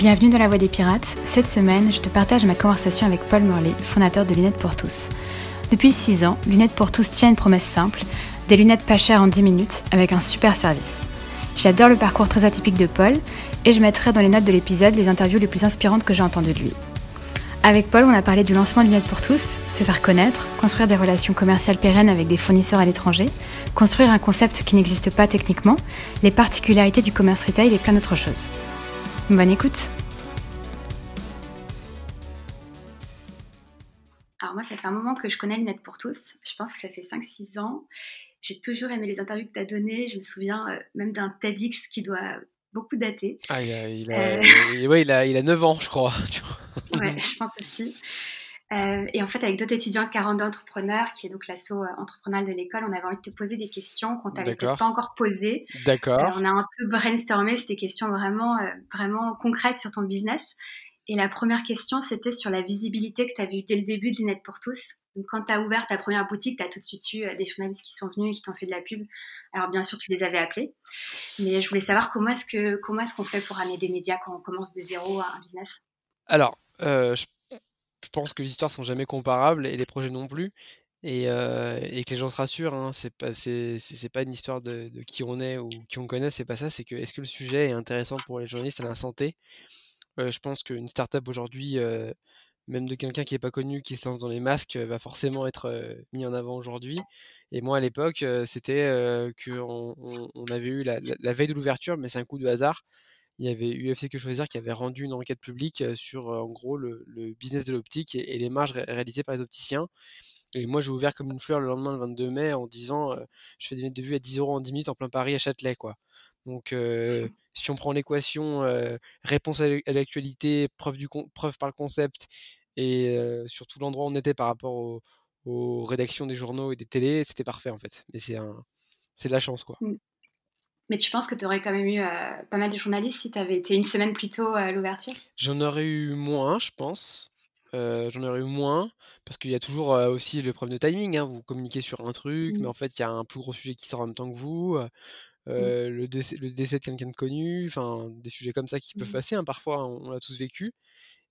Bienvenue dans la Voix des Pirates. Cette semaine, je te partage ma conversation avec Paul Morley, fondateur de Lunettes pour tous. Depuis 6 ans, Lunettes pour tous tient une promesse simple des lunettes pas chères en 10 minutes avec un super service. J'adore le parcours très atypique de Paul et je mettrai dans les notes de l'épisode les interviews les plus inspirantes que j'ai entendues de lui. Avec Paul, on a parlé du lancement de Lunettes pour tous, se faire connaître, construire des relations commerciales pérennes avec des fournisseurs à l'étranger, construire un concept qui n'existe pas techniquement, les particularités du commerce retail et plein d'autres choses. Bonne écoute Alors moi, ça fait un moment que je connais Lunettes pour tous. Je pense que ça fait 5-6 ans. J'ai toujours aimé les interviews que tu as données. Je me souviens euh, même d'un TEDx qui doit beaucoup dater. Ah, il a, il a, euh. ouais, il a, il a 9 ans, je crois. ouais, je pense aussi. Euh, et en fait, avec d'autres étudiants de 42 entrepreneurs, qui est donc l'assaut entrepreneurial de l'école, on avait envie de te poser des questions qu'on t'avait peut-être pas encore posées. D'accord. on a un peu brainstormé, c'était des questions vraiment, vraiment concrètes sur ton business. Et la première question, c'était sur la visibilité que tu avais eue dès le début de Lunettes pour tous. Donc, quand tu as ouvert ta première boutique, tu as tout de suite eu euh, des journalistes qui sont venus et qui t'ont fait de la pub. Alors, bien sûr, tu les avais appelés. Mais je voulais savoir comment est-ce comment est-ce qu'on fait pour amener des médias quand on commence de zéro à un business? Alors, euh, je, pense que les histoires sont jamais comparables et les projets non plus. Et, euh, que les gens se rassurent, hein, c'est pas une histoire de, qui on est ou qui on connaît, c'est pas ça. C'est que est-ce que le sujet est intéressant pour les journalistes à la santé? Je pense qu'une startup aujourd'hui même de quelqu'un qui n'est pas connu, qui se lance dans les masques, va forcément être mis en avant aujourd'hui. Et moi, à l'époque, c'était qu'on on, avait eu la, veille de l'ouverture, mais c'est un coup de hasard. Il y avait UFC Que Choisir qui avait rendu une enquête publique sur, en gros, le, business de l'optique et, les marges réalisées par les opticiens. Et moi, j'ai ouvert comme une fleur le lendemain, le 22 mai, en disant je fais des lunettes de vue à 10 euros en 10 minutes en plein Paris à Châtelet, quoi. Donc, si on prend l'équation réponse à l'actualité, preuve, du preuve par le concept et surtout l'endroit où on était par rapport aux, rédactions des journaux et des télés, c'était parfait en fait. Mais c'est un, c'est de la chance quoi. Mmh. Mais tu penses que tu aurais quand même eu pas mal de journalistes si tu avais été une semaine plus tôt à l'ouverture? J'en aurais eu moins, je pense. J'en aurais eu moins parce qu'il y a toujours aussi le problème de timing. Hein. Vous communiquez sur un truc, mmh. mais en fait, il y a un plus gros sujet qui sort en même temps que vous. Mmh. le, décès, le décès de quelqu'un de connu, enfin des sujets comme ça qui peuvent passer hein, parfois, on, on l'a tous vécu.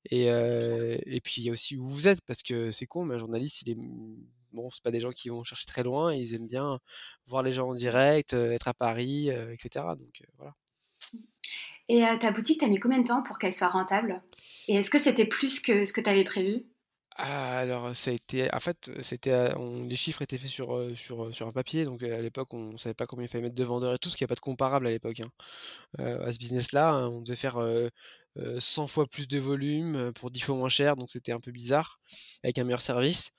Et, et puis il y a aussi où vous êtes, parce que c'est con, mais un journaliste, il est bon, c'est pas des gens qui vont chercher très loin, ils aiment bien voir les gens en direct, être à Paris, etc. Donc voilà. Et ta boutique, t'as mis combien de temps pour qu'elle soit rentable? Et est-ce que c'était plus que ce que tu avais prévu? Ah, alors ça a été, en fait, c'était, les chiffres étaient faits sur, sur, sur un papier, donc à l'époque on savait pas combien il fallait mettre de vendeurs et tout, ce qui n'y a pas de comparable à l'époque. Hein. à ce business-là, hein, on devait faire 100 fois plus de volume pour 10 fois moins cher, donc c'était un peu bizarre, avec un meilleur service.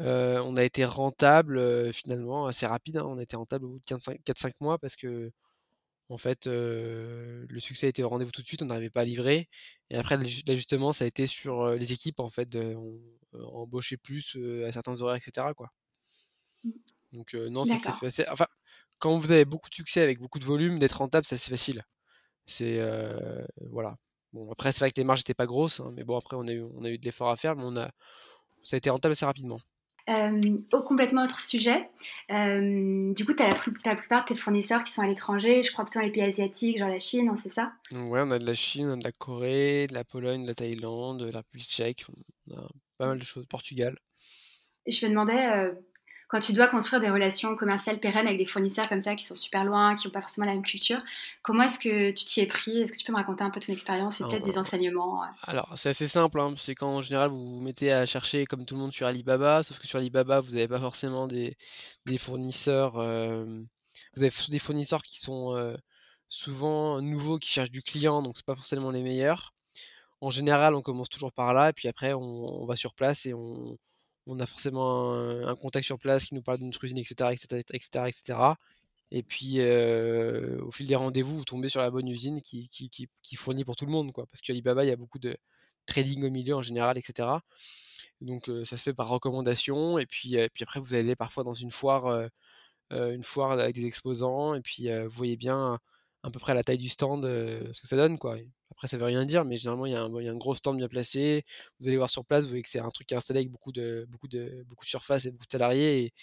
On a été rentable finalement assez rapide, hein. on a été rentable au bout de 4-5 mois parce que en fait le succès été au rendez-vous tout de suite, on n'arrivait pas à livrer. Et après l'ajustement ça a été sur les équipes en fait, on, embaucher plus à certains horaires, etc. Quoi. Mmh. Donc non, ça s'est fait Enfin, quand vous avez beaucoup de succès avec beaucoup de volume, d'être rentable, c'est assez facile. C'est voilà. Bon, après, c'est vrai que les marges n'étaient pas grosses, hein, mais bon, après, on a eu, on a eu de l'effort à faire, mais on a, ça a été rentable assez rapidement. Euh, au complètement autre sujet, euh, du coup, tu as, la, plupart de tes fournisseurs qui sont à l'étranger, je crois plutôt dans les pays asiatiques, genre la Chine, hein, c'est ça? Ouais, on a de la Chine, on a de la Corée, de la Pologne, de la Thaïlande, de la République tchèque, on a pas mal de choses, Portugal. Et je me demandais, euh, quand tu dois construire des relations commerciales pérennes avec des fournisseurs comme ça qui sont super loin, qui n'ont pas forcément la même culture, comment est-ce que tu t'y es pris? Est-ce que tu peux me raconter un peu ton expérience et peut-être des enseignements Alors, c'est assez simple, hein. c'est qu'en général, vous vous mettez à chercher comme tout le monde sur Alibaba, sauf que sur Alibaba, vous n'avez pas forcément des, fournisseurs. Euh, vous avez des fournisseurs qui sont euh, souvent nouveaux, qui cherchent du client, donc c'est pas forcément les meilleurs. En général, on commence toujours par là, et puis après, on va sur place et on, on a forcément un, contact sur place qui nous parle de notre usine, etc., etc., etc., etc. Et puis, euh, au fil des rendez-vous, vous tombez sur la bonne usine qui, fournit pour tout le monde, quoi. Parce qu'Alibaba, il y a beaucoup de trading au milieu en général, etc. Donc, euh, ça se fait par recommandation. Et puis, euh, puis après, vous allez parfois dans une foire, une foire avec des exposants. Et puis, vous voyez bien à peu près la taille du stand ce que ça donne, quoi. Après, ça veut rien dire, mais généralement, il y, a un, gros stand bien placé. Vous allez voir sur place, vous voyez que c'est un truc qui est installé avec beaucoup de, beaucoup de, beaucoup de surface et beaucoup de salariés.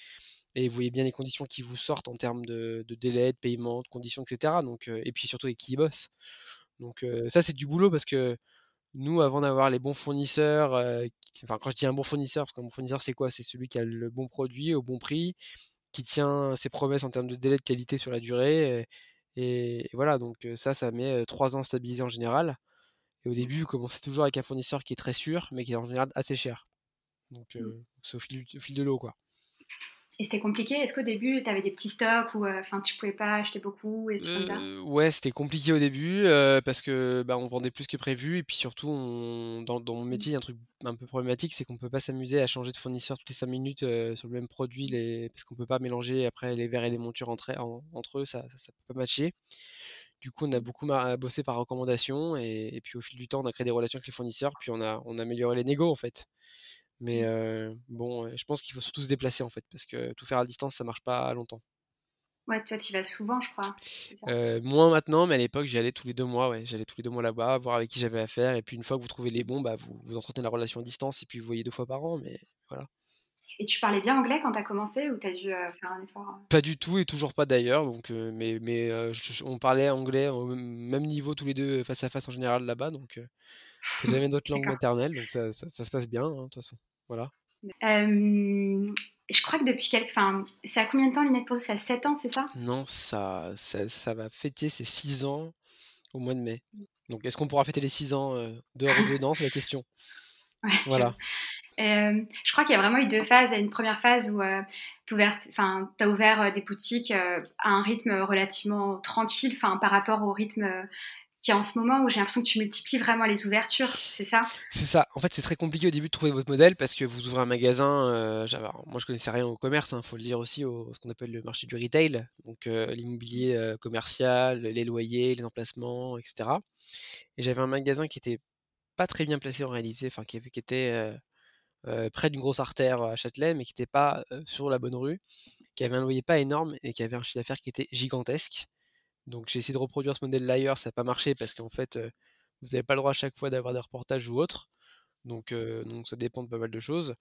Et, vous voyez bien les conditions qui vous sortent en termes de, délai, de paiement, de conditions, etc. Donc, et puis surtout avec qui bossent. Donc ça, c'est du boulot parce que nous, avant d'avoir les bons fournisseurs, enfin quand je dis un bon fournisseur, parce qu'un bon fournisseur, c'est quoi? C'est celui qui a le bon produit au bon prix, qui tient ses promesses en termes de délai de qualité sur la durée. Et, voilà, donc ça, ça met trois ans stabilisé en général. Et au début, vous commencez toujours avec un fournisseur qui est très sûr, mais qui est en général assez cher. Donc mmh. c'est au fil, au fil de l'eau, quoi. Et c'était compliqué Est-ce qu'au début, tu avais des petits stocks ou euh, enfin tu pouvais pas acheter beaucoup et euh, Ouais, c'était compliqué au début euh, parce que bah, on vendait plus que prévu et puis surtout dans, mon mmh. métier, il y a un truc un peu problématique, c'est qu'on peut pas s'amuser à changer de fournisseur toutes les 5 minutes sur le même produit les... parce qu'on peut pas mélanger après les verres et les montures entre, entre eux, ça, ça, peut pas matcher. Du coup, on a beaucoup bossé par recommandation et, puis au fil du temps, on a créé des relations avec les fournisseurs, puis on a, on a amélioré les négos en fait. Mais mmh. bon, je pense qu'il faut surtout se déplacer en fait, parce que tout faire à distance, ça marche pas longtemps. Ouais, toi, tu y vas souvent, je crois. moins maintenant, mais à l'époque, j'y allais tous les deux mois. Ouais, j'allais tous les deux mois là-bas, voir avec qui j'avais affaire. Et puis une fois que vous trouvez les bons, bah, vous, vous entretenez la relation à distance et puis vous voyez deux fois par an. Mais voilà. Et tu parlais bien anglais quand tu as commencé ou tu as dû faire un effort hein? Pas du tout et toujours pas d'ailleurs. Donc, mais mais on parlait anglais au même niveau tous les deux face à face en général là-bas. Donc jamais d'autres langues maternelles. Donc ça, ça, se passe bien hein, de toute façon. Voilà. je crois que depuis quelques. Enfin, c'est à combien de temps Lunette pour C'est à 7 ans, c'est ça? Non, ça, ça, va fêter ses 6 ans au mois de mai. Donc, est-ce qu'on pourra fêter les 6 ans euh, dehors ou dedans? C'est la question. voilà. je crois qu'il y a vraiment eu deux phases. Il y a une première phase où euh, tu as ouvert euh, des boutiques à un rythme relativement tranquille par rapport au rythme qui en ce moment où j'ai l'impression que tu multiplies vraiment les ouvertures, c'est ça? C'est ça. En fait, c'est très compliqué au début de trouver votre modèle parce que vous ouvrez un magasin. Euh, moi, je connaissais rien au commerce, il hein, faut le dire aussi, au ce qu'on appelle le marché du retail, donc euh, l'immobilier euh, commercial, les loyers, les emplacements, etc. Et j'avais un magasin qui était pas très bien placé en réalité, enfin qui était près d'une grosse artère à Châtelet, mais qui n'était pas sur la bonne rue, qui avait un loyer pas énorme et qui avait un chiffre d'affaires qui était gigantesque. Donc j'ai essayé de reproduire ce modèle-là ailleurs, ça n'a pas marché parce qu'en fait, vous n'avez pas le droit à chaque fois d'avoir des reportages ou autres. Donc, donc ça dépend de pas mal de choses.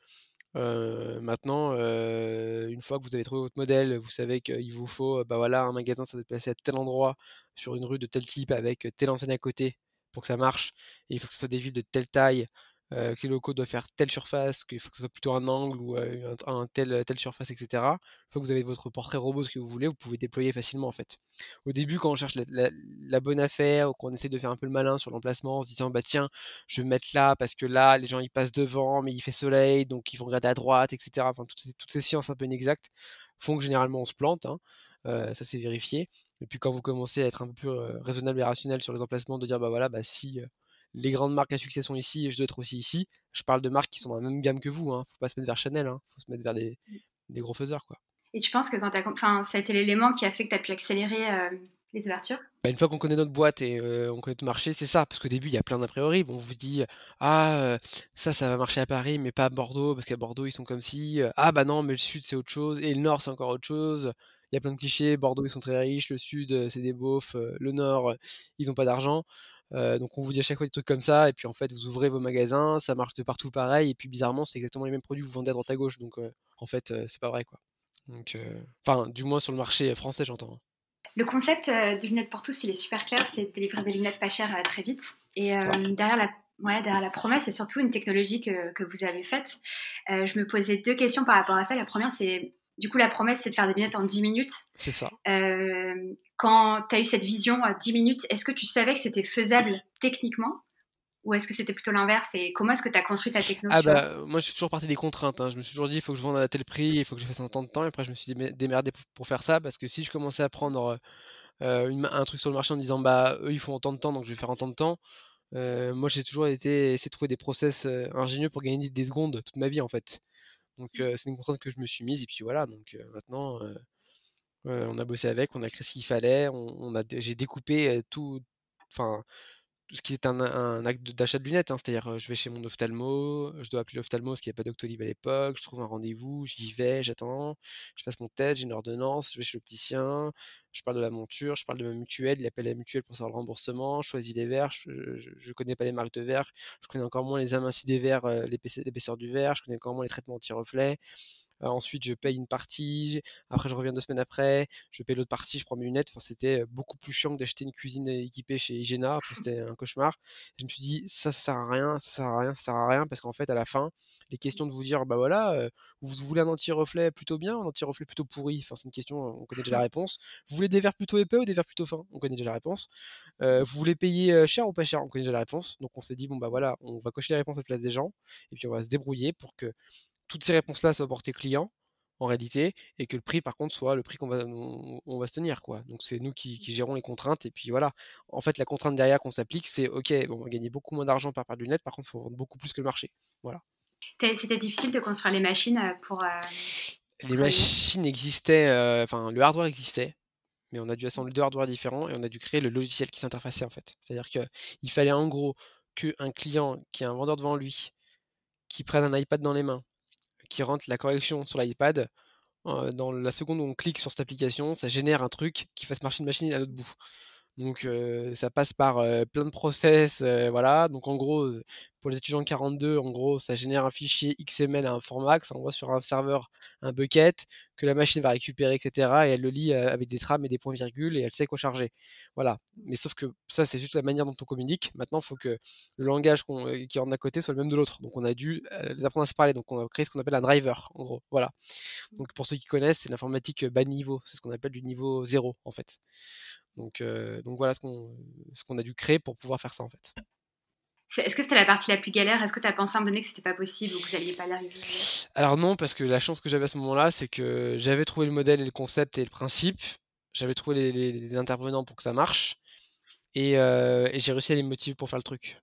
maintenant, une fois que vous avez trouvé votre modèle, vous savez qu'il vous faut, bah voilà, un magasin, ça doit être placé à tel endroit, sur une rue de tel type, avec telle enseigne à côté pour que ça marche. Et il faut que ce soit des villes de telle taille, euh, que les locaux doivent faire telle surface, qu'il faut que ce soit plutôt un angle ou euh, un, tel, telle surface, etc. Une fois que vous avez votre portrait robot, ce que vous voulez, vous pouvez déployer facilement en fait. Au début, quand on cherche la, bonne affaire ou qu'on essaie de faire un peu le malin sur l'emplacement en se disant bah tiens, je vais me mettre là parce que là, les gens ils passent devant, mais il fait soleil, donc ils vont regarder à droite, etc. Enfin, toutes ces, toutes ces sciences un peu inexactes font que généralement on se plante. Hein. Euh, ça c'est vérifié. Et puis quand vous commencez à être un peu plus raisonnable et rationnel sur les emplacements, de dire bah voilà, bah si les grandes marques à succès sont ici et je dois être aussi ici. Je parle de marques qui sont dans la même gamme que vous. Hein. Faut pas se mettre vers Chanel. Hein. Faut se mettre vers des, gros faiseurs, quoi. Et tu penses que quand enfin, ça a été l'élément qui a fait que tu as pu accélérer euh, les ouvertures? Bah, Une fois qu'on connaît notre boîte et euh, on connaît notre marché, c'est ça. Parce qu'au début, il y a plein d'a priori. On vous dit Ah, euh, ça, ça va marcher à Paris, mais pas à Bordeaux, parce qu'à Bordeaux, ils sont comme si. Ah, bah non, mais le sud, c'est autre chose. Et le nord, c'est encore autre chose. Il y a plein de clichés. Bordeaux, ils sont très riches. Le sud, c'est des beaufs. le nord, ils n'ont pas d'argent. Euh, donc on vous dit à chaque fois des trucs comme ça, et puis en fait vous ouvrez vos magasins, ça marche de partout pareil, et puis bizarrement c'est exactement les mêmes produits que vous vendez à droite à gauche, donc euh, en fait euh, c'est pas vrai quoi. Donc, enfin du moins sur le marché français j'entends. Hein. Le concept de lunettes pour tous il est super clair, c'est de délivrer des lunettes pas chères très vite. Et derrière la Ouais, derrière la promesse, c'est surtout une technologie que, que vous avez faite. je me posais deux questions par rapport à ça. La première, c'est du coup, la promesse, c'est de faire des lunettes en 10 minutes. C'est ça. Euh, quand tu as eu cette vision à 10 minutes, est-ce que tu savais que c'était faisable techniquement ou est-ce que c'était plutôt l'inverse Et comment est-ce que tu as construit ta technologie Ah bah, moi, je suis toujours parti des contraintes. Hein. Je me suis toujours dit, il faut que je vende à tel prix, il faut que je fasse un temps de temps. Et après, je me suis démerdé pour faire ça parce que si je commençais à prendre euh, un truc sur le marché en disant, bah, eux, ils font autant de temps, donc je vais faire autant de temps. Euh, moi, j'ai toujours été essayer de trouver des process ingénieux pour gagner des secondes toute ma vie, en fait. Donc c'est une contrainte que je me suis mise et puis voilà. Donc maintenant, on a bossé avec, on a créé ce qu'il fallait, on, a, j'ai découpé tout, enfin ce qui est un, acte d'achat de lunettes, hein. c'est-à-dire je vais chez mon ophtalmo, je dois appeler l'ophtalmo parce qu'il n'y a pas d'Octolib à l'époque, je trouve un rendez-vous, j'y vais, j'attends, je passe mon test, j'ai une ordonnance, je vais chez l'opticien, je parle de la monture, je parle de ma mutuelle, il appelle la mutuelle pour savoir le remboursement, je choisis les verres, je, ne connais pas les marques de verres, je connais encore moins les amincis des verres, l'épaisseur du verre, je connais encore moins les traitements anti-reflets, ensuite, je paye une partie. Après, je reviens deux semaines après. Je paye l'autre partie. Je prends mes lunettes. Enfin, c'était beaucoup plus chiant que d'acheter une cuisine équipée chez Igena. c'était un cauchemar. Je me suis dit, ça, ça sert à rien. Ça sert à rien. Ça sert à rien. Parce qu'en fait, à la fin, les questions de vous dire, bah voilà, vous voulez un anti-reflet plutôt bien, un anti-reflet plutôt pourri? Enfin, c'est une question, on connaît déjà la réponse. Vous voulez des verres plutôt épais ou des verres plutôt fins? On connaît déjà la réponse. vous voulez payer cher ou pas cher? On connaît déjà la réponse. Donc, on s'est dit, bon, bah voilà, on va cocher les réponses à la place des gens. Et puis, on va se débrouiller pour que toutes ces réponses-là soient portées client en réalité, et que le prix par contre soit le prix qu'on va, on, va se tenir. Quoi. Donc c'est nous qui, gérons les contraintes, et puis voilà. En fait, la contrainte derrière qu'on s'applique, c'est ok, bon, on va gagner beaucoup moins d'argent par paire de lunettes, par contre, il faut vendre beaucoup plus que le marché. Voilà. C'était difficile de construire les machines euh, pour. Euh, les machines existaient, euh, enfin le hardware existait, mais on a dû assembler deux hardware différents et on a dû créer le logiciel qui s'interfaçait en fait. C'est-à-dire qu'il fallait en gros qu'un client qui a un vendeur devant lui, qui prenne un iPad dans les mains, qui rentre la correction sur l'iPad, dans la seconde où on clique sur cette application, ça génère un truc qui fasse marcher une machine à l'autre bout. Donc ça passe par plein de process, voilà. Donc en gros, pour les étudiants 42, en gros, ça génère un fichier XML à un format que ça envoie sur un serveur, un bucket, que la machine va récupérer, etc. Et elle le lit avec des trames et des points-virgules et elle sait quoi charger. Voilà. Mais sauf que ça, c'est juste la manière dont on communique. Maintenant, il faut que le langage qui rentre d'un côté soit le même de l'autre. Donc on a dû les apprendre à se parler. Donc on a créé ce qu'on appelle un driver, en gros. Voilà. Donc pour ceux qui connaissent, c'est l'informatique bas niveau. C'est ce qu'on appelle du niveau zéro, en fait. Donc, donc voilà ce qu'on a dû créer pour pouvoir faire ça en fait. Est-ce que c'était la partie la plus galère? Est-ce que tu as pensé à un moment donné que c'était pas possible ou que vous n'alliez pas y arriver Alors non, parce que la chance que j'avais à ce moment-là, c'est que j'avais trouvé le modèle et le concept et le principe. J'avais trouvé les, intervenants pour que ça marche. Et, j'ai réussi à les motiver pour faire le truc.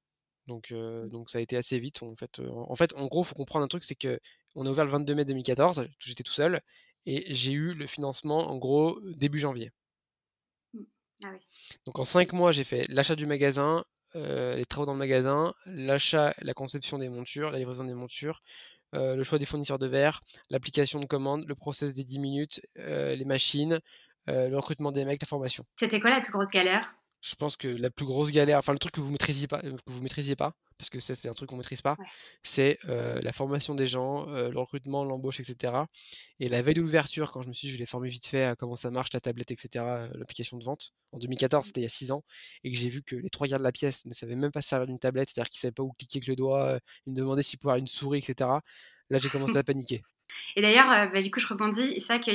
Donc, donc ça a été assez vite. En fait, en, fait, en gros, il faut comprendre un truc, c'est que on a ouvert le 22 mai 2014, j'étais tout seul, et j'ai eu le financement en gros début janvier. Ah Donc en 5 mois, j'ai fait l'achat du magasin, euh, les travaux dans le magasin, l'achat, la conception des montures, la livraison des montures, euh, le choix des fournisseurs de verre, l'application de commande, le process des 10 minutes, euh, les machines, le recrutement des mecs, la formation. C'était quoi la plus grosse galère? Je pense que la plus grosse galère, enfin le truc que vous maîtrisiez pas, que vous maîtrisiez pas, parce que ça c'est un truc qu'on maîtrise pas, c'est la formation des gens, le recrutement, l'embauche, etc. Et la veille de l'ouverture, quand je me suis dit je vais les former vite fait à comment ça marche, la tablette, etc., l'application de vente, en 2014, mmh. c'était il y a 6 ans, et que j'ai vu que les trois gardes de la pièce ne savaient même pas servir d'une tablette, c'est-à-dire qu'ils savaient pas où cliquer avec le doigt, ils me demandaient s'il pouvait avoir une souris, etc. Là j'ai commencé à paniquer. Et d'ailleurs, euh, bah, du coup, je rebondis. C'est ça qu'il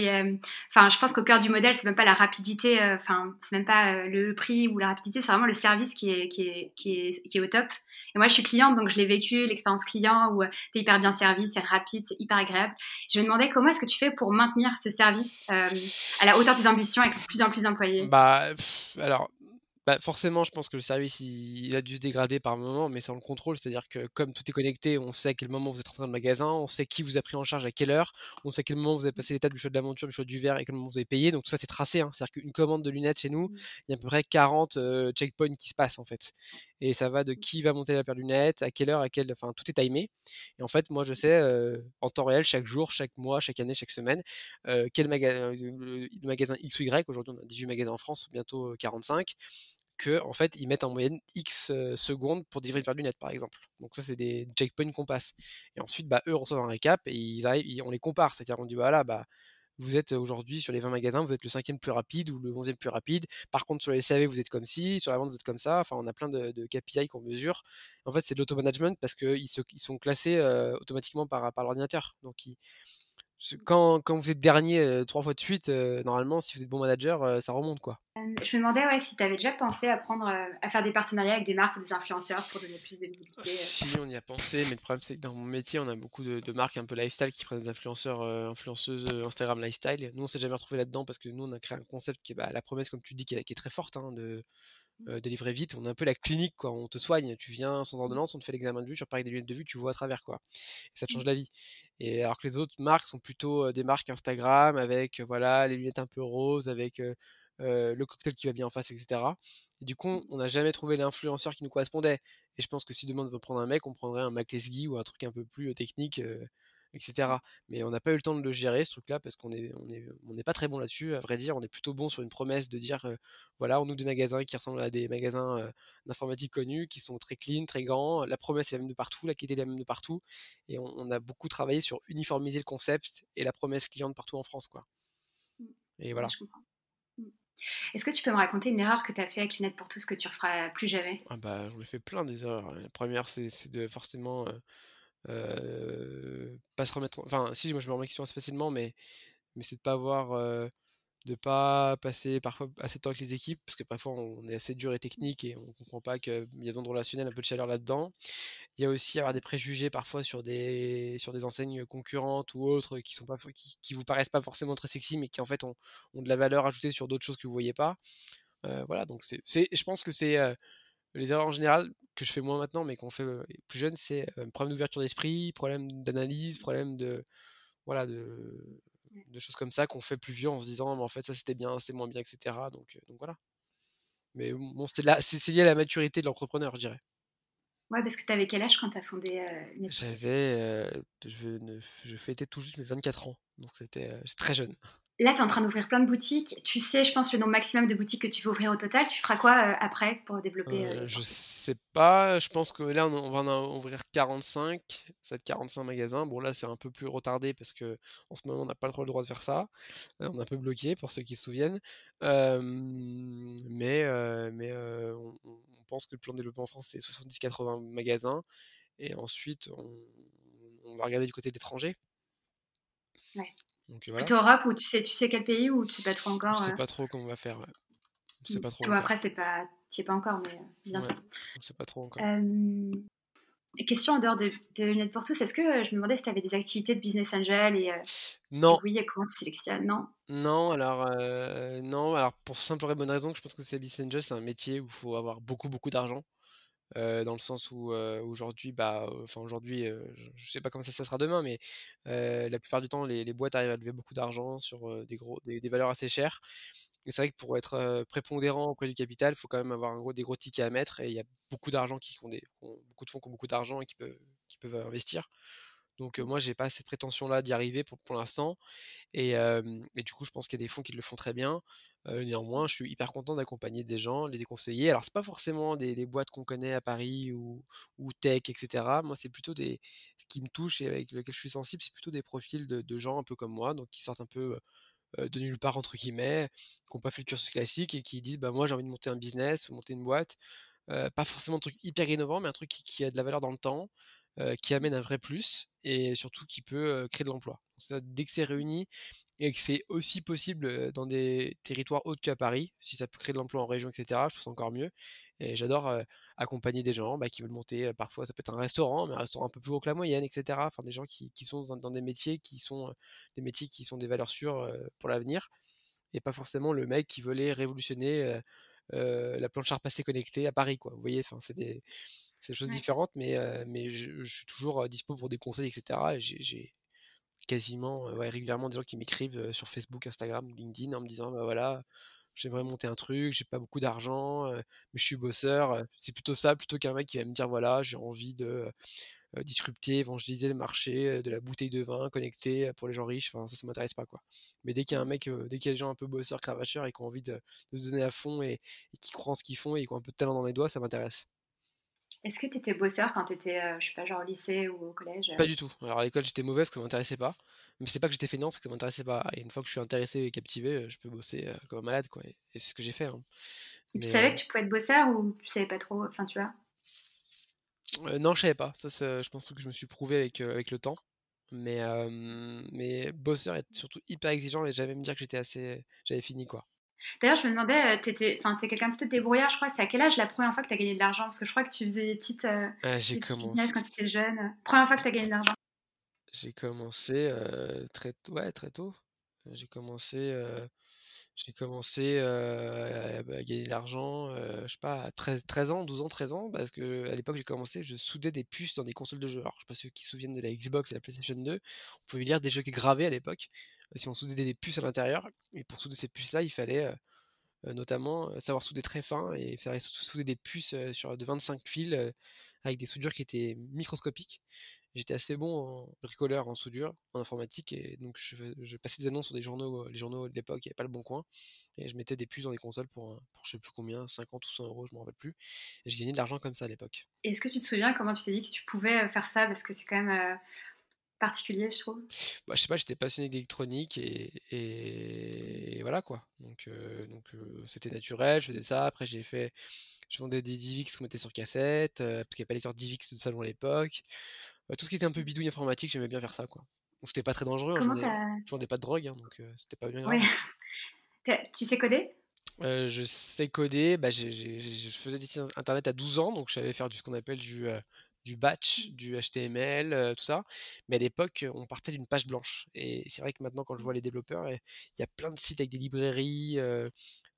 enfin, je pense qu'au cœur du modèle, c'est même pas la rapidité, euh, enfin, c'est même pas euh, le prix ou la rapidité, c'est vraiment le service qui est, qui est, qui est, qui est au top. Et moi, je suis cliente, donc je l'ai vécu, l'expérience client où tu es hyper bien servi, c'est rapide, c'est hyper agréable. Je me demandais comment est-ce que tu fais pour maintenir ce service à la hauteur de tes ambitions avec de plus en plus d'employés? Bah, alors, bah, forcément, je pense que le service, il, a dû se dégrader par moment, mais sans le contrôle. C'est-à-dire que comme tout est connecté, on sait à quel moment vous êtes rentré dans le magasin, on sait qui vous a pris en charge à quelle heure, on sait à quel moment vous avez passé l'étape du choix de la monture, du choix du verre et quel moment vous avez payé. Donc tout ça, c'est tracé. Hein. C'est-à-dire qu'une commande de lunettes chez nous, mmh. il y a à peu près 40 checkpoints qui se passent en fait. Et ça va de mmh. qui va monter la paire de lunettes, à quelle heure, à quelle... Enfin, tout est timé. Et en fait, moi, je sais en temps réel, chaque jour, chaque mois, chaque année, chaque semaine, quel le, magasin X ou Y, aujourd'hui on a 18 magasins en France, bientôt 45, que en fait ils mettent en moyenne X secondes pour délivrer de lunettes par exemple. Donc ça c'est des checkpoints qu'on passe. Et ensuite bah, eux reçoivent un récap et ils arrivent, on les compare, c'est-à-dire on dit voilà bah vous êtes aujourd'hui sur les 20 magasins, vous êtes le cinquième plus rapide ou le 11e plus rapide. Par contre, sur les SAV, vous êtes comme ci, sur la vente, vous êtes comme ça. Enfin, on a plein de, KPI qu'on mesure. En fait, c'est de l'automanagement parce qu'ils ils sont classés automatiquement par, par l'ordinateur. Donc, ils, quand, quand, vous êtes dernier trois fois de suite, normalement, si vous êtes bon manager, ça remonte quoi. je me demandais ouais, si tu avais déjà pensé à, prendre, à faire des partenariats avec des marques ou des influenceurs pour donner plus de visibilité. Si, on y a pensé, mais le problème c'est que dans mon métier, on a beaucoup de, marques un peu lifestyle qui prennent des influenceurs, influenceuses Instagram lifestyle. Nous, on s'est jamais retrouvé là-dedans parce que nous, on a créé un concept qui est bah, la promesse, comme tu dis, qui est, qui est très forte hein, de, euh, délivrer vite. On est un peu la clinique, quoi. On te soigne, tu viens sans ordonnance, on te fait l'examen de vue, tu repars avec des lunettes de vue, tu vois à travers, quoi. Et ça te change mmh. la vie. Et alors que les autres marques sont plutôt euh, des marques Instagram avec, euh, voilà, les lunettes un peu roses, avec le cocktail qui va bien en face, etc. Et du coup, on n'a jamais trouvé l'influenceur qui nous correspondait. Et je pense que si demain on veut prendre un mec, on prendrait un Mac Lesguy ou un truc un peu plus technique etc. Mais on n'a pas eu le temps de le gérer, ce truc-là, parce qu'on n'est on est, on est pas très bon là-dessus. À vrai dire, on est plutôt bon sur une promesse de dire, voilà, on ouvre des magasins qui ressemblent à des magasins d'informatique connus, qui sont très clean, très grands. La promesse est la même de partout, la qualité est la même de partout. Et on, a beaucoup travaillé sur uniformiser le concept et la promesse client de partout en France, quoi. Mmh. Et voilà. Mmh. Est-ce que tu peux me raconter une erreur que tu as fait avec Lunettes pour tous que tu referas plus jamais? Ah bah, J'en ai fait plein des erreurs. La première, c'est de forcément pas se remettre. Enfin, si, moi je me remets en question assez facilement, mais, mais c'est de pas avoir. de pas passer parfois assez de temps avec les équipes, parce que parfois on est assez dur et technique et on comprend pas qu'il y a besoin de relationnel, un peu de chaleur là-dedans. Il y a aussi avoir des préjugés parfois sur des, sur des enseignes concurrentes ou autres qui sont pas qui, qui vous paraissent pas forcément très sexy, mais qui en fait ont, ont de la valeur ajoutée sur d'autres choses que vous voyez pas. voilà, donc c'est, je pense que c'est les erreurs en général, que je fais moins maintenant, mais qu'on fait plus jeune, c'est problème d'ouverture d'esprit, problème d'analyse, problème de. Voilà, de, de choses comme ça qu'on fait plus vieux en se disant, mais en fait, ça c'était bien, c'est moins bien, etc. Donc, donc voilà. Mais bon, c'est lié à la maturité de l'entrepreneur, je dirais. Ouais, parce que tu avais quel âge quand tu as fondé euh, J'avais. je, je fêtais tout juste mes 24 ans. Donc c'était très jeune. Là, tu es en train d'ouvrir plein de boutiques. Tu sais, je pense, le nombre maximum de boutiques que tu veux ouvrir au total. Tu feras quoi euh, après pour développer euh, euh, Je sais pas. Je pense que là, on va en ouvrir 45. Ça va être 45 magasins. Bon, là, c'est un peu plus retardé parce que en ce moment, on n'a pas trop le droit de faire ça. On est un peu bloqué pour ceux qui se souviennent. mais mais on, pense que le plan de développement en France, c'est 70-80 magasins. Et ensuite, on, on va regarder du côté d'étrangers. Ouais. Donc, voilà. Plutôt Europe ou tu sais, tu sais quel pays ou tu sais pas trop encore Je sais euh? pas trop comment on va faire. Ouais. Je sais mm. pas trop. après, c'est pas, tu sais pas encore, mais euh, bientôt. Ouais, on sait pas trop encore. Euh... Question en dehors de, de Lunettes pour tous, est-ce que je me demandais si tu avais des activités de business angel et euh, non. oui, comment tu sélectionnes Non? Non, alors non, alors pour simple et bonne raison que je pense que c'est business angel, c'est un métier où il faut avoir beaucoup beaucoup d'argent. Dans le sens où aujourd'hui, bah, enfin aujourd'hui, sais pas comment ça, sera demain, mais la plupart du temps, les, boîtes arrivent à lever beaucoup d'argent sur des valeurs assez chères. Et c'est vrai que pour être prépondérant auprès du capital, il faut quand même avoir des gros tickets à mettre. Et il y a beaucoup d'argent qui ont beaucoup de fonds qui ont beaucoup d'argent et qui peuvent investir. Donc moi, j'ai pas cette prétention-là d'y arriver pour, l'instant. Et, du coup, je pense qu'il y a des fonds qui le font très bien. néanmoins, je suis hyper content d'accompagner des gens, les déconseiller. Alors, c'est pas forcément des, boîtes qu'on connaît à Paris ou, ou tech, etc. Moi, c'est plutôt des. Ce qui me touche et avec lequel je suis sensible, c'est plutôt des profils de, gens un peu comme moi, donc qui sortent un peu de nulle part, entre guillemets, qui n'ont pas fait le cursus classique et qui disent bah, Moi, j'ai envie de monter un business ou monter une boîte. pas forcément un truc hyper innovant, mais un truc qui a de la valeur dans le temps. Euh, qui amène un vrai plus et surtout qui peut euh, créer de l'emploi. Dès que c'est réuni et que c'est aussi possible euh, dans des territoires autres qu'à Paris, si ça peut créer de l'emploi en région, etc., je trouve ça encore mieux. Et j'adore accompagner des gens bah, qui veulent monter, parfois ça peut être un restaurant, mais un restaurant un peu plus haut que la moyenne, etc. Enfin, des gens qui, sont dans, des métiers qui sont des métiers qui sont des valeurs sûres pour l'avenir, et pas forcément le mec qui voulait révolutionner la planche à repasser connectée à Paris, quoi. Vous voyez, enfin, c'est des c'est des choses différentes, mais, mais je, suis toujours dispo pour des conseils, etc. Et j'ai quasiment régulièrement des gens qui m'écrivent sur Facebook, Instagram, LinkedIn en me disant bah voilà, j'aimerais monter un truc, j'ai pas beaucoup d'argent, mais je suis bosseur. C'est plutôt ça, plutôt qu'un mec qui va me dire voilà, j'ai envie de disrupter, évangéliser le marché de la bouteille de vin connectée pour les gens riches. Enfin, ça, ça m'intéresse pas quoi. Mais dès qu'il y a un mec, dès qu'il y a des gens un peu bosseurs, cravacheurs et qui ont envie de, se donner à fond et, et qui croient en ce qu'ils font et qui ont un peu de talent dans les doigts, ça m'intéresse. Est-ce que tu étais bosseur quand tu étais, euh, je sais pas, genre au lycée ou au collège? Pas du tout. Alors à l'école, j'étais mauvaise parce que ça m'intéressait pas. Mais c'est pas que j'étais fainéant, c'est que ça m'intéressait pas. Et une fois que je suis intéressé et captivé, euh, je peux bosser euh, comme un malade, quoi. Et c'est ce que j'ai fait. Hein. tu savais que tu pouvais être bosseur ou tu savais pas trop Enfin, tu vois? Non, je savais pas. Ça, je pense que je me suis prouvé avec, avec le temps. Mais, mais bosseur est surtout hyper exigeant et j'avais me dire que j'étais assez. J'avais fini, quoi. D'ailleurs, je me demandais, euh, tu es quelqu'un peut-être débrouillard, je crois. C'est à quel âge la première fois que tu as gagné de l'argent? Parce que je crois que tu faisais des petites. Euh, ah, j'ai commencé. quand tu étais jeune. Première fois que tu as gagné de l'argent J'ai commencé euh, très, ouais, très tôt. J'ai commencé, j'ai commencé à, gagner de l'argent, je sais pas, à 13, 13, ans, 12 ans, 13 ans, parce que à l'époque j'ai commencé, je soudais des puces dans des consoles de jeux. Alors, je sais pas ceux qui se souviennent de la Xbox et la PlayStation 2, on pouvait lire des jeux gravés à l'époque si on soudait des puces à l'intérieur. Et pour souder ces puces-là, il fallait euh, euh, notamment euh, savoir souder très fin et faire souder des puces sur de 25 fils avec des soudures qui étaient microscopiques. j'étais assez bon en bricoleur, en soudure, en informatique, et donc je, passais des annonces sur des journaux, les journaux de l'époque, il n'y avait pas le bon coin, et je mettais des puces dans des consoles pour, pour je sais plus combien, 50 ou 100 euros, je m'en rappelle plus, et je gagnais de l'argent comme ça à l'époque. Est-ce que tu te souviens comment tu t'es dit que tu pouvais faire ça, parce que c'est quand même particulier, je trouve. Bah, je sais pas, j'étais passionné d'électronique et, et, voilà quoi. Donc, donc c'était naturel, je faisais ça. Après, j'ai fait, je vendais des DivX qu'on mettait sur cassette, parce qu'il n'y avait pas lecteur DivX de salon à l'époque. tout ce qui était un peu bidouille informatique, j'aimais bien faire ça quoi. Donc c'était pas très dangereux, hein, je, vendais, vendais, pas de drogue, hein, donc c'était pas bien grave. tu sais coder? Je sais coder, bah, je faisais des sites internet à 12 ans, donc je savais faire du, ce qu'on appelle du, du batch, du HTML, tout ça. Mais à l'époque, on partait d'une page blanche. Et c'est vrai que maintenant, quand je vois les développeurs, il y a plein de sites avec des librairies,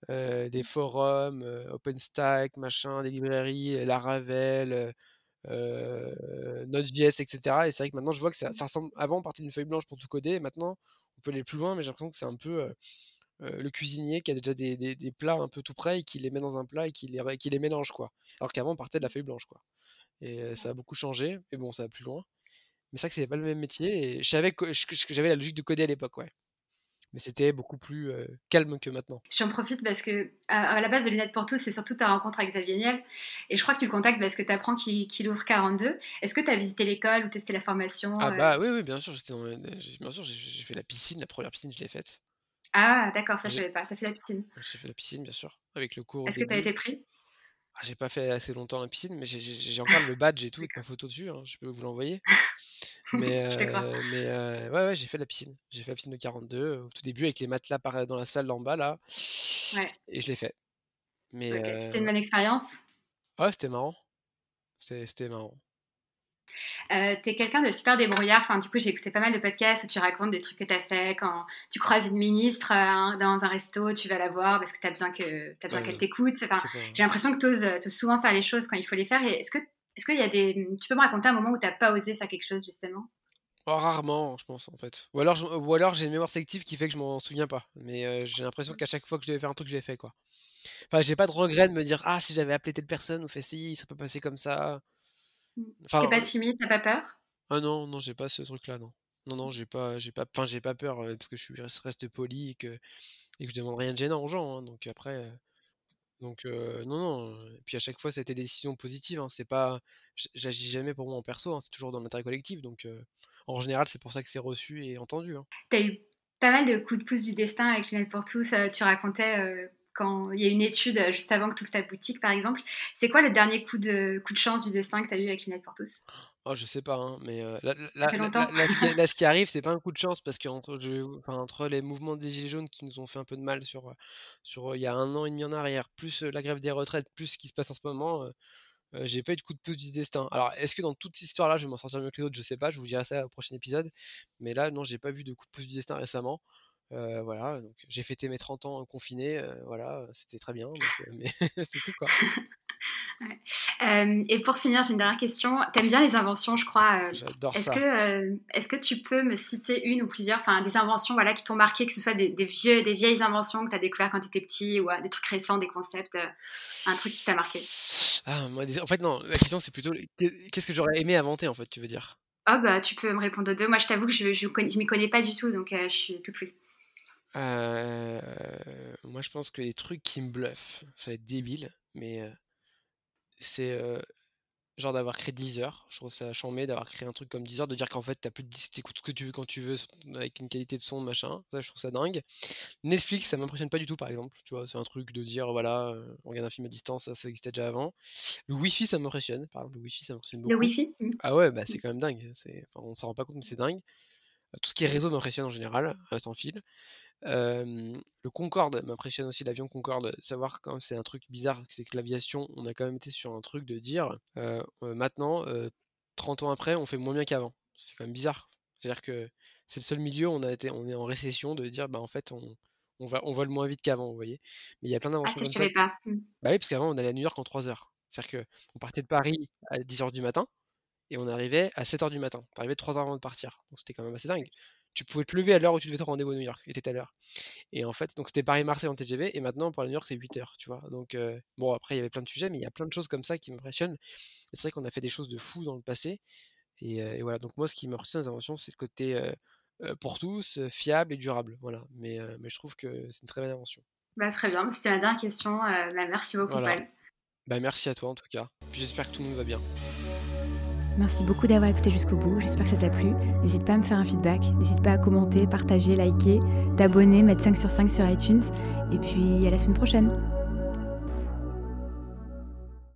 des forums, OpenStack, machin, des librairies, Laravel, Node.js, etc. Et c'est vrai que maintenant, je vois que ça, ressemble. Avant, on partait d'une feuille blanche pour tout coder. Et maintenant, on peut aller plus loin, mais j'ai l'impression que c'est un peu. le cuisinier qui a déjà des, des, plats un peu tout prêts et qui les met dans un plat et qui les, qui les mélange quoi. Alors qu'avant on partait de la feuille blanche quoi. Et ça a beaucoup changé, mais bon, ça va plus loin. Mais c'est vrai que c'était pas le même métier. Et je savais que, j'avais la logique de coder à l'époque, ouais. Mais c'était beaucoup plus calme que maintenant. J'en profite parce que à, la base de Lunettes pour tous, c'est surtout ta rencontre avec Xavier Niel. Et je crois que tu le contactes parce que tu apprends qu'il ouvre 42. Est-ce que tu as visité l'école ou testé la formation Ah bah oui, oui, bien sûr. Dans, bien sûr, j'ai fait la piscine. La première piscine, je l'ai faite. Ah d'accord, ça je savais pas. Tu as fait la piscine. J'ai fait la piscine, bien sûr, avec le cours. Est-ce que tu as été pris? Ah, j'ai pas fait assez longtemps la pisine, mais j'ai encore le badge et tout avec ma photo dessus. Hein, je peux vous l'envoyer. Mais, euh, mais euh, ouais, ouais j'ai fait la piscine. J'ai fait la piscine de 42 au tout début avec les matelas par, dans la salle d'en bas là. Et je l'ai fait. Mais C'était une bonne expérience? Ouais, c'était marrant. C'était marrant. Euh, tu es quelqu'un de super débrouillard. Enfin, du coup, j'ai écouté pas mal de podcasts où tu racontes des trucs que tu as fait quand tu croises une ministre euh, dans un resto, tu vas la voir parce que tu as besoin qu'elle t'écoute. Enfin, j'ai l'impression que tu oses, souvent faire les choses quand il faut les faire. Est-ce que est-ce qu'il y a des. Tu peux me raconter un moment où tu n'as pas osé faire quelque chose, justement? Oh, Rarement, je pense, en fait. Ou alors, ou alors j'ai une mémoire sélective qui fait que je m'en souviens pas. Mais euh, j'ai l'impression qu'à chaque fois que je devais faire un truc, je l'ai fait, quoi. Enfin, j'ai pas de regret de me dire, ah, si j'avais appelé telle personne ou fait ci, ça peut passer comme ça. T'es pas timide, t'as pas peur? Ah non, non, j'ai pas ce truc-là, non. Non, non, j'ai pas, j'ai pas, enfin, j'ai pas peur parce que je suis reste poli et que, et que je demande rien de gênant aux gens. Hein, donc après, donc non, non. Et puis à chaque fois, c'était des décisions positives. Hein, c'est pas, j'agis jamais pour moi en perso. Hein, c'est toujours dans l'intérêt collectif. Donc en général, c'est pour ça que c'est reçu et entendu. T'as eu pas mal de coups de pouce du destin avec Lunettes pour tous. tu racontais quand il y a une étude euh, juste avant que tu ouvres ta boutique, par exemple. C'est quoi le dernier coup de, coup de chance du destin que tu as eu avec Lunettes pour tous Oh, je sais pas, hein, mais euh, là, ce qui, arrive, c'est pas un coup de chance parce qu'entre entre les mouvements des Gilets jaunes qui nous ont fait un peu de mal sur, sur il y a un an et demi en arrière, plus la grève des retraites, plus ce qui se passe en ce moment, j'ai pas eu de coup de pouce du destin. Alors, est-ce que dans toute cette histoire-là, je vais m'en sortir mieux que les autres? Je sais pas, je vous dirai ça au prochain épisode. Mais là, non, j'ai pas vu de coup de pouce du destin récemment voilà, donc j'ai fêté mes 30 ans confiné, voilà, c'était très bien, mais c'est tout quoi. et pour finir, j'ai une dernière question. T'aimes bien les inventions, je crois. J'adore est-ce ça. Que, est-ce que tu peux me citer une ou plusieurs, enfin des inventions voilà, qui t'ont marqué, que ce soit des, vieux, des vieilles inventions que tu as découvert quand tu étais petit ou des trucs récents, des concepts, un truc qui t'a marqué? Ah, moi, En fait, non, la question c'est plutôt qu'est-ce que j'aurais aimé inventer en fait, tu veux dire? Ah, bah tu peux me répondre aux deux. Moi, je t'avoue que je ne je, je m'y connais pas du tout, donc je suis toute oui. Euh, moi, je pense que les trucs qui me bluffent, ça va être débile, mais c'est genre d'avoir créé 10 heures. Je trouve ça chambé d'avoir créé un truc comme 10 heures, de dire qu'en fait, t'as plus de disques, t'écoutes ce que tu veux quand tu veux, avec une qualité de son, machin. Ça, je trouve ça dingue. Netflix, ça m'impressionne pas du tout, par exemple. Tu vois, c'est un truc de dire, voilà, on regarde un film à distance, ça, ça existait déjà avant. Le Wi-Fi, ça m'impressionne. Par exemple, le Wi-Fi, ça m'impressionne beaucoup. Le Wi-Fi mmh. Ah ouais, bah c'est quand même dingue. Enfin, on s'en rend pas compte, mais c'est dingue. Tout ce qui est réseau m'impressionne en général, sans fil le Concorde m'impressionne aussi, l'avion Concorde. Savoir quand c'est un truc bizarre, c'est que l'aviation, on a quand même été sur un truc de dire maintenant, 30 ans après, on fait moins bien qu'avant. C'est quand même bizarre. C'est-à-dire que c'est le seul milieu où on, a été, on est en récession de dire bah en fait on, on, va, on vole moins vite qu'avant, vous voyez. Mais il y a plein d'inventions ah, comme ça. Pas. Mmh. Bah oui, parce qu'avant on allait à New York en 3 heures. C'est-à-dire qu'on partait de Paris à 10h du matin et on arrivait à 7h du matin. On arrivait 3 heures avant de partir. Donc c'était quand même assez dingue tu pouvais te lever à l'heure où tu devais te rendez-vous à New York, et t'étais à l'heure. Et en fait, donc c'était Paris-Marseille en TGV, et maintenant pour la New York c'est 8 heures, tu vois. Donc bon, après il y avait plein de sujets, mais il y a plein de choses comme ça qui m'impressionnent. C'est vrai qu'on a fait des choses de fou dans le passé, Et, voilà, donc moi, ce qui m'a retenu dans les inventions, c'est le côté pour tous, fiable et durable. Voilà, mais, mais je trouve que c'est une très belle invention. Bah, très bien, c'était ma dernière question. Bah, merci beaucoup, Paul. Bah, merci à toi en tout cas. J'espère que tout le monde va bien. Merci beaucoup d'avoir écouté jusqu'au bout, j'espère que ça t'a plu. N'hésite pas à me faire un feedback, n'hésite pas à commenter, partager, liker, t'abonner, mettre 5 sur 5 sur iTunes. Et puis à la semaine prochaine.